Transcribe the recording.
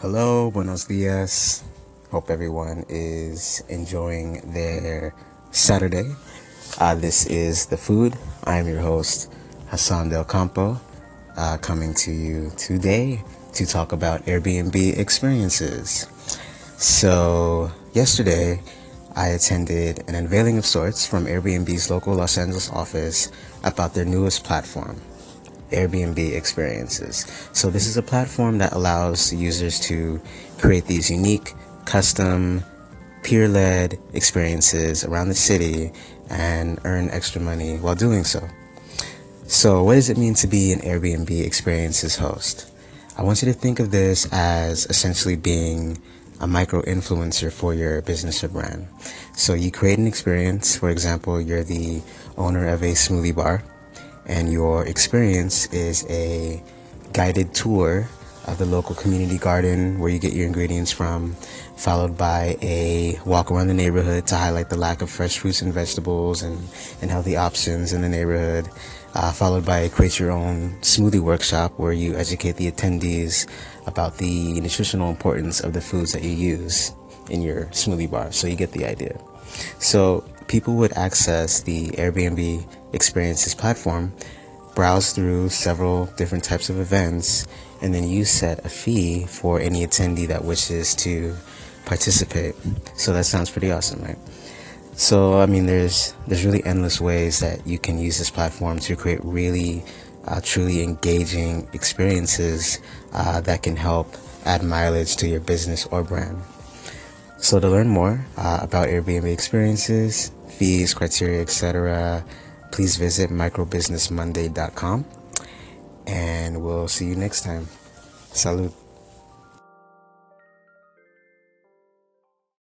Hello, buenos dias. Hope everyone is enjoying their Saturday. Uh, this is The Food. I am your host, Hassan Del Campo, uh, coming to you today to talk about Airbnb experiences. So, yesterday, I attended an unveiling of sorts from Airbnb's local Los Angeles office about their newest platform, Airbnb experiences. So this is a platform that allows users to create these unique, custom, peer-led experiences around the city and earn extra money while doing so. So what does it mean to be an Airbnb experiences host? I want you to think of this as essentially being a micro influencer for your business or brand. So you create an experience. For example, you're the owner of a smoothie bar and your experience is a guided tour of the local community garden where you get your ingredients from, followed by a walk around the neighborhood to highlight the lack of fresh fruits and vegetables and, and healthy options in the neighborhood, uh, followed by a create your own smoothie workshop where you educate the attendees about the nutritional importance of the foods that you use in your smoothie bar. So you get the idea. So people would access the Airbnb experiences platform, browse through several different types of events, and then you set a fee for any attendee that wishes to participate. So that sounds pretty awesome, right? So I mean, there's there's really endless ways that you can use this platform to create really uh, truly engaging experiences uh, that can help add mileage to your business or brand. So to learn more uh, about Airbnb experiences, fees, criteria, etc., please visit microbusinessmonday.com and we'll see you next time. Salud.